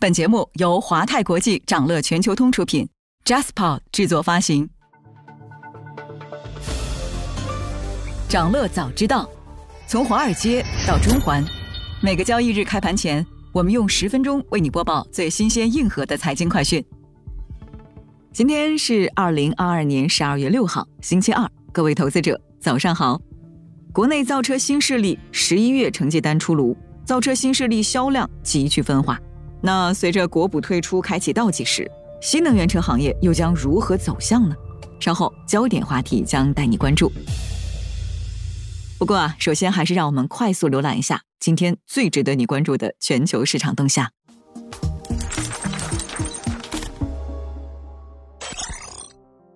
本节目由华泰国际掌乐全球通出品，JasPod 制作发行。掌乐早知道，从华尔街到中环，每个交易日开盘前，我们用十分钟为你播报最新鲜、硬核的财经快讯。今天是二零二二年十二月六号，星期二，各位投资者早上好。国内造车新势力十一月成绩单出炉，造车新势力销量急剧分化。那随着国补退出开启倒计时，新能源车行业又将如何走向呢？稍后焦点话题将带你关注。不过啊，首先还是让我们快速浏览一下今天最值得你关注的全球市场动向。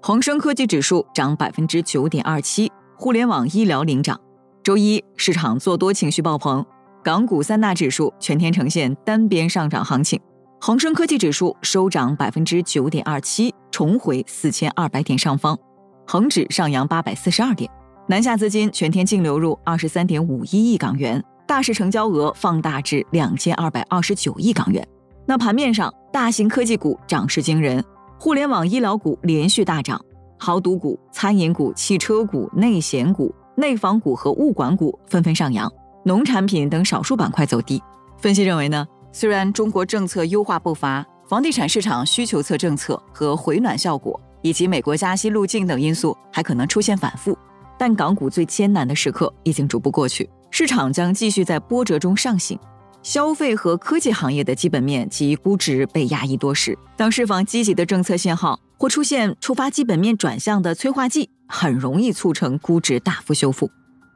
恒生科技指数涨百分之九点二七，互联网医疗领涨。周一市场做多情绪爆棚。港股三大指数全天呈现单边上涨行情，恒生科技指数收涨百分之九点二七，重回四千二百点上方，恒指上扬八百四十二点，南下资金全天净流入二十三点五一亿港元，大市成交额放大至两千二百二十九亿港元。那盘面上，大型科技股涨势惊人，互联网医疗股连续大涨，豪赌股、餐饮股、汽车股、内险股、内房股和物管股纷纷上扬。农产品等少数板块走低。分析认为呢，虽然中国政策优化步伐、房地产市场需求侧政策和回暖效果，以及美国加息路径等因素还可能出现反复，但港股最艰难的时刻已经逐步过去，市场将继续在波折中上行。消费和科技行业的基本面及估值被压抑多时，当释放积极的政策信号或出现触发基本面转向的催化剂，很容易促成估值大幅修复。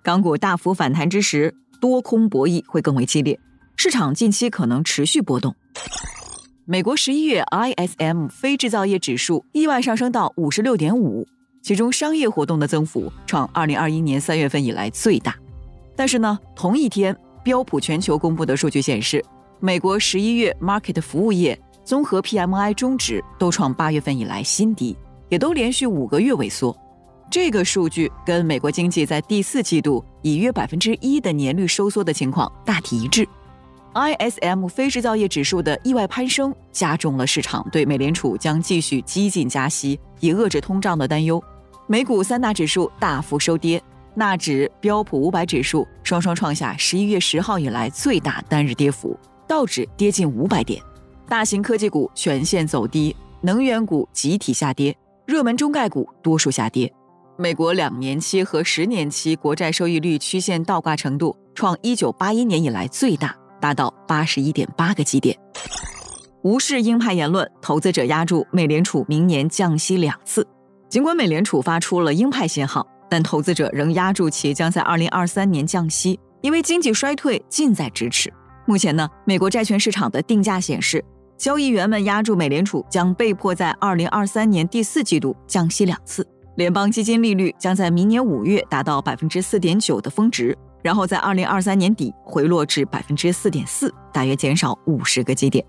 港股大幅反弹之时。多空博弈会更为激烈，市场近期可能持续波动。美国十一月 ISM 非制造业指数意外上升到五十六点五，其中商业活动的增幅创二零二一年三月份以来最大。但是呢，同一天标普全球公布的数据显示，美国十一月 Market 服务业综合 PMI 终值都创八月份以来新低，也都连续五个月萎缩。这个数据跟美国经济在第四季度以约百分之一的年率收缩的情况大体一致。ISM 非制造业指数的意外攀升，加重了市场对美联储将继续激进加息以遏制通胀的担忧。美股三大指数大幅收跌，纳指、标普五百指数双双创下十一月十号以来最大单日跌幅，道指跌近五百点。大型科技股全线走低，能源股集体下跌，热门中概股多数下跌。美国两年期和十年期国债收益率曲线倒挂程度创一九八一年以来最大，达到八十一点八个基点。无视鹰派言论，投资者压住美联储明年降息两次。尽管美联储发出了鹰派信号，但投资者仍压住其将在二零二三年降息，因为经济衰退近在咫尺。目前呢，美国债券市场的定价显示，交易员们压住美联储将被迫在二零二三年第四季度降息两次。联邦基金利率将在明年五月达到百分之四点九的峰值，然后在二零二三年底回落至百分之四点四，大约减少五十个基点。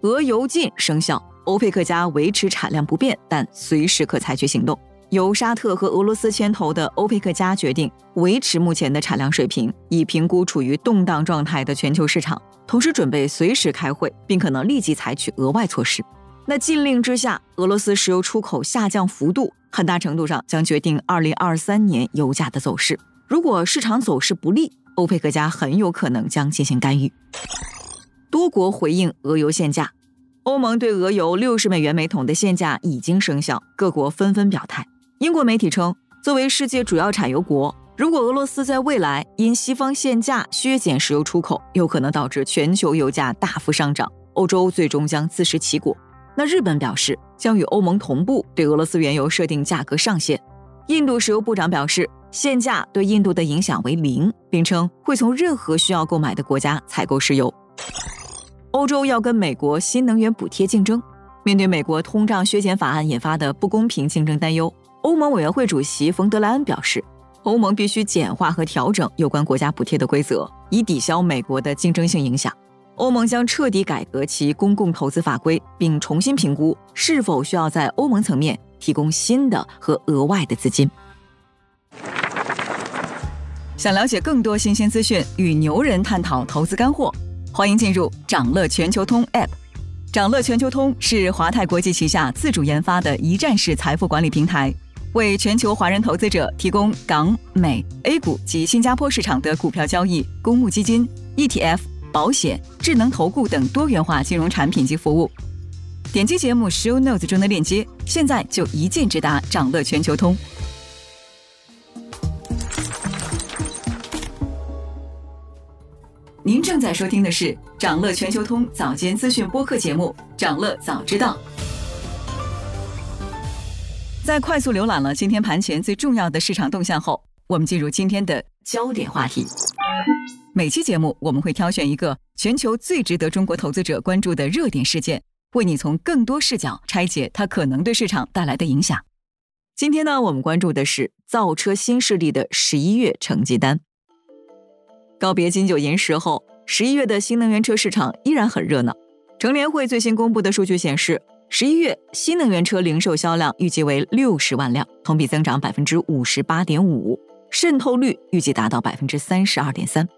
俄油禁生效，欧佩克家维持产量不变，但随时可采取行动。由沙特和俄罗斯牵头的欧佩克家决定维持目前的产量水平，以评估处于动荡状态的全球市场，同时准备随时开会，并可能立即采取额外措施。那禁令之下，俄罗斯石油出口下降幅度。很大程度上将决定二零二三年油价的走势。如果市场走势不利，欧佩克家很有可能将进行干预。多国回应俄油限价，欧盟对俄油六十美元每桶的限价已经生效，各国纷纷表态。英国媒体称，作为世界主要产油国，如果俄罗斯在未来因西方限价削减石油出口，有可能导致全球油价大幅上涨，欧洲最终将自食其果。那日本表示将与欧盟同步对俄罗斯原油设定价格上限。印度石油部长表示，限价对印度的影响为零，并称会从任何需要购买的国家采购石油。欧洲要跟美国新能源补贴竞争，面对美国通胀削减法案引发的不公平竞争担忧，欧盟委员会主席冯德莱恩表示，欧盟必须简化和调整有关国家补贴的规则，以抵消美国的竞争性影响。欧盟将彻底改革其公共投资法规，并重新评估是否需要在欧盟层面提供新的和额外的资金。想了解更多新鲜资讯，与牛人探讨投资干货，欢迎进入掌乐全球通 App。掌乐全球通是华泰国际旗下自主研发的一站式财富管理平台，为全球华人投资者提供港、美、A 股及新加坡市场的股票交易、公募基金、ETF、保险、智能投顾等多元化金融产品及服务。点击节目 Show Notes 中的链接，现在就一键直达掌乐全球通。您正在收听的是掌乐全球通早间资讯播客节目《掌乐早知道》。在快速浏览了今天盘前最重要的市场动向后，我们进入今天的焦点话题。每期节目我们会挑选一个全球最值得中国投资者关注的热点事件，为你从更多视角拆解它可能对市场带来的影响。今天呢，我们关注的是造车新势力的十一月成绩单。告别金九银十后，十一月的新能源车市场依然很热闹。乘联会最新公布的数据显示，十一月新能源车零售销量预计为六十万辆，同比增长百分之五十八点五，渗透率预计达到百分之三十二点三。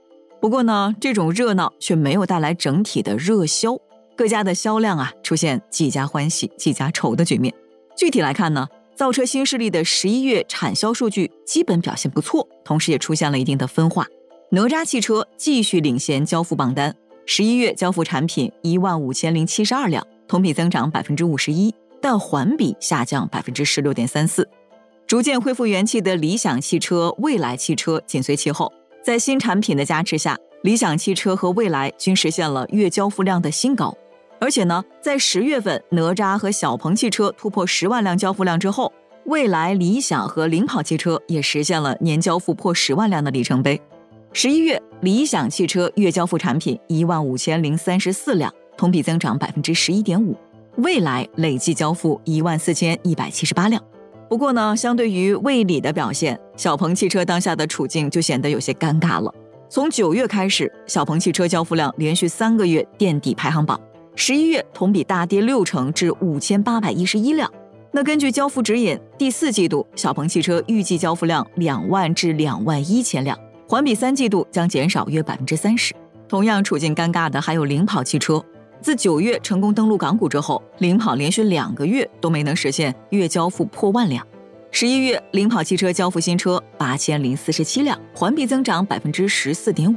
不过呢，这种热闹却没有带来整体的热销，各家的销量啊出现几家欢喜几家愁的局面。具体来看呢，造车新势力的十一月产销数据基本表现不错，同时也出现了一定的分化。哪吒汽车继续领先交付榜单，十一月交付产品一万五千零七十二辆，同比增长百分之五十一，但环比下降百分之十六点三四。逐渐恢复元气的理想汽车、蔚来汽车紧随其后，在新产品的加持下，理想汽车和蔚来均实现了月交付量的新高。而且呢，在十月份哪吒和小鹏汽车突破十万辆交付量之后，蔚来、理想和领跑汽车也实现了年交付破十万辆的里程碑。十一月，理想汽车月交付产品一万五千零三十四辆，同比增长百分之十一点五。蔚来累计交付一万四千一百七十八辆。不过呢，相对于蔚理的表现，小鹏汽车当下的处境就显得有些尴尬了。从九月开始，小鹏汽车交付量连续三个月垫底排行榜，十一月同比大跌六成至五千八百一十一辆。那根据交付指引，第四季度小鹏汽车预计交付量两万至两万一千辆。环比三季度将减少约百分之三十。同样处境尴尬的还有领跑汽车。自九月成功登陆港股之后，领跑连续两个月都没能实现月交付破万辆。十一月，领跑汽车交付新车八千零四十七辆，环比增长百分之十四点五。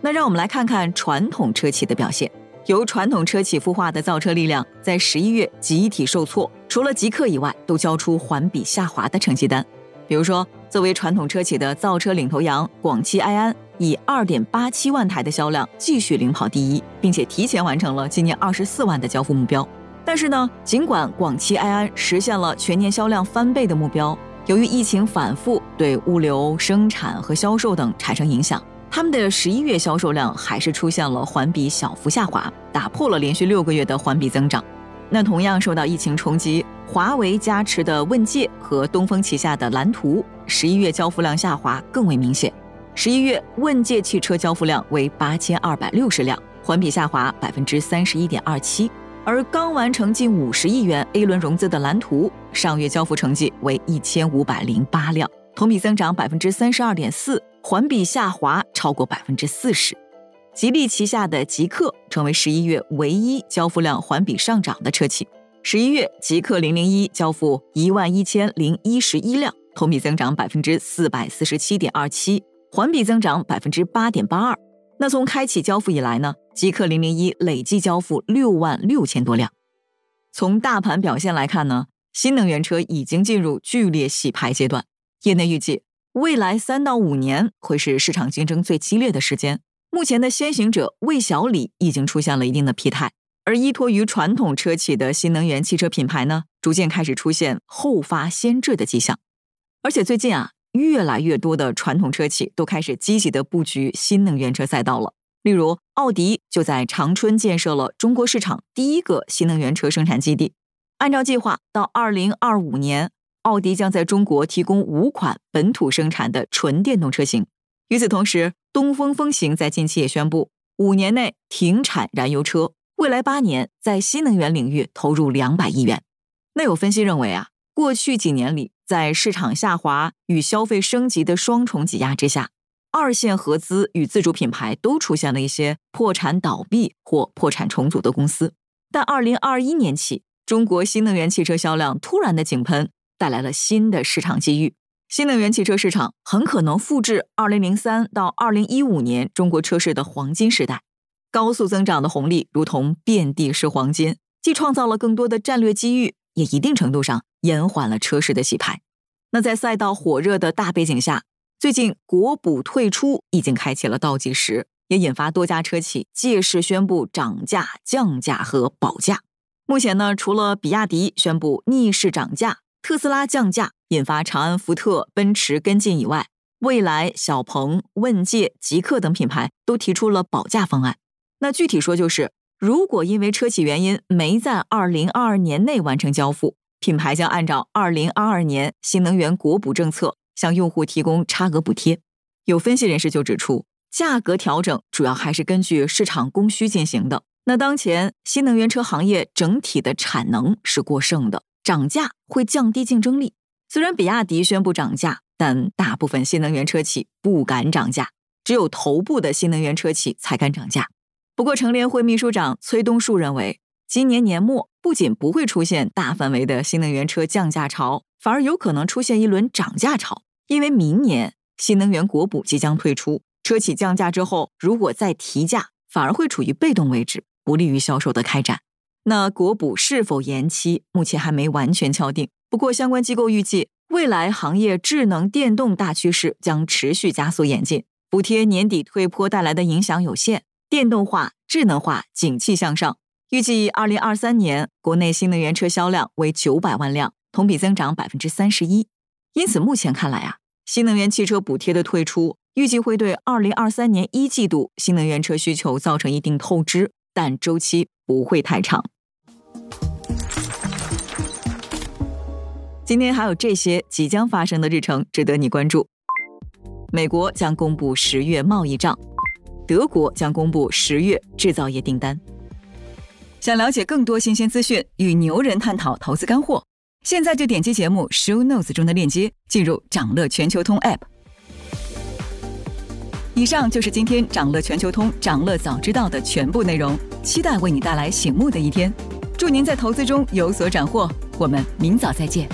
那让我们来看看传统车企的表现。由传统车企孵化的造车力量在十一月集体受挫，除了极客以外，都交出环比下滑的成绩单。比如说，作为传统车企的造车领头羊广汽埃安，以二点八七万台的销量继续领跑第一，并且提前完成了今年二十四万的交付目标。但是呢，尽管广汽埃安实现了全年销量翻倍的目标，由于疫情反复对物流、生产和销售等产生影响，他们的十一月销售量还是出现了环比小幅下滑，打破了连续六个月的环比增长。那同样受到疫情冲击，华为加持的问界和东风旗下的蓝图，十一月交付量下滑更为明显。十一月问界汽车交付量为八千二百六十辆，环比下滑百分之三十一点二七。而刚完成近五十亿元 A 轮融资的蓝图，上月交付成绩为一千五百零八辆，同比增长百分之三十二点四，环比下滑超过百分之四十。吉利旗下的极氪成为十一月唯一交付量环比上涨的车企。十一月，极氪零零一交付一万一千零一十一辆，同比增长百分之四百四十七点二七，环比增长百分之八点八二。那从开启交付以来呢，极氪零零一累计交付六万六千多辆。从大盘表现来看呢，新能源车已经进入剧烈洗牌阶段。业内预计，未来三到五年会是市场竞争最激烈的时间。目前的先行者魏小李已经出现了一定的疲态，而依托于传统车企的新能源汽车品牌呢，逐渐开始出现后发先至的迹象。而且最近啊，越来越多的传统车企都开始积极的布局新能源车赛道了。例如，奥迪就在长春建设了中国市场第一个新能源车生产基地。按照计划，到二零二五年，奥迪将在中国提供五款本土生产的纯电动车型。与此同时，东风风行在近期也宣布，五年内停产燃油车，未来八年在新能源领域投入两百亿元。那有分析认为啊，过去几年里，在市场下滑与消费升级的双重挤压之下，二线合资与自主品牌都出现了一些破产倒闭或破产重组的公司。但二零二一年起，中国新能源汽车销量突然的井喷，带来了新的市场机遇。新能源汽车市场很可能复制二零零三到二零一五年中国车市的黄金时代，高速增长的红利如同遍地是黄金，既创造了更多的战略机遇，也一定程度上延缓了车市的洗牌。那在赛道火热的大背景下，最近国补退出已经开启了倒计时，也引发多家车企借势宣布涨价、降价和保价。目前呢，除了比亚迪宣布逆势涨价，特斯拉降价。引发长安、福特、奔驰跟进以外，蔚来、小鹏、问界、极客等品牌都提出了保价方案。那具体说就是，如果因为车企原因没在二零二二年内完成交付，品牌将按照二零二二年新能源国补政策向用户提供差额补贴。有分析人士就指出，价格调整主要还是根据市场供需进行的。那当前新能源车行业整体的产能是过剩的，涨价会降低竞争力。虽然比亚迪宣布涨价，但大部分新能源车企不敢涨价，只有头部的新能源车企才敢涨价。不过，乘联会秘书长崔东树认为，今年年末不仅不会出现大范围的新能源车降价潮，反而有可能出现一轮涨价潮。因为明年新能源国补即将退出，车企降价之后，如果再提价，反而会处于被动位置，不利于销售的开展。那国补是否延期，目前还没完全敲定。不过，相关机构预计，未来行业智能电动大趋势将持续加速演进。补贴年底退坡带来的影响有限，电动化、智能化景气向上。预计二零二三年国内新能源车销量为九百万辆，同比增长百分之三十一。因此，目前看来啊，新能源汽车补贴的退出，预计会对二零二三年一季度新能源车需求造成一定透支，但周期不会太长。今天还有这些即将发生的日程值得你关注：美国将公布十月贸易账，德国将公布十月制造业订单。想了解更多新鲜资讯，与牛人探讨投资干货，现在就点击节目 show notes 中的链接，进入掌乐全球通 app。以上就是今天掌乐全球通掌乐早知道的全部内容，期待为你带来醒目的一天。祝您在投资中有所斩获，我们明早再见。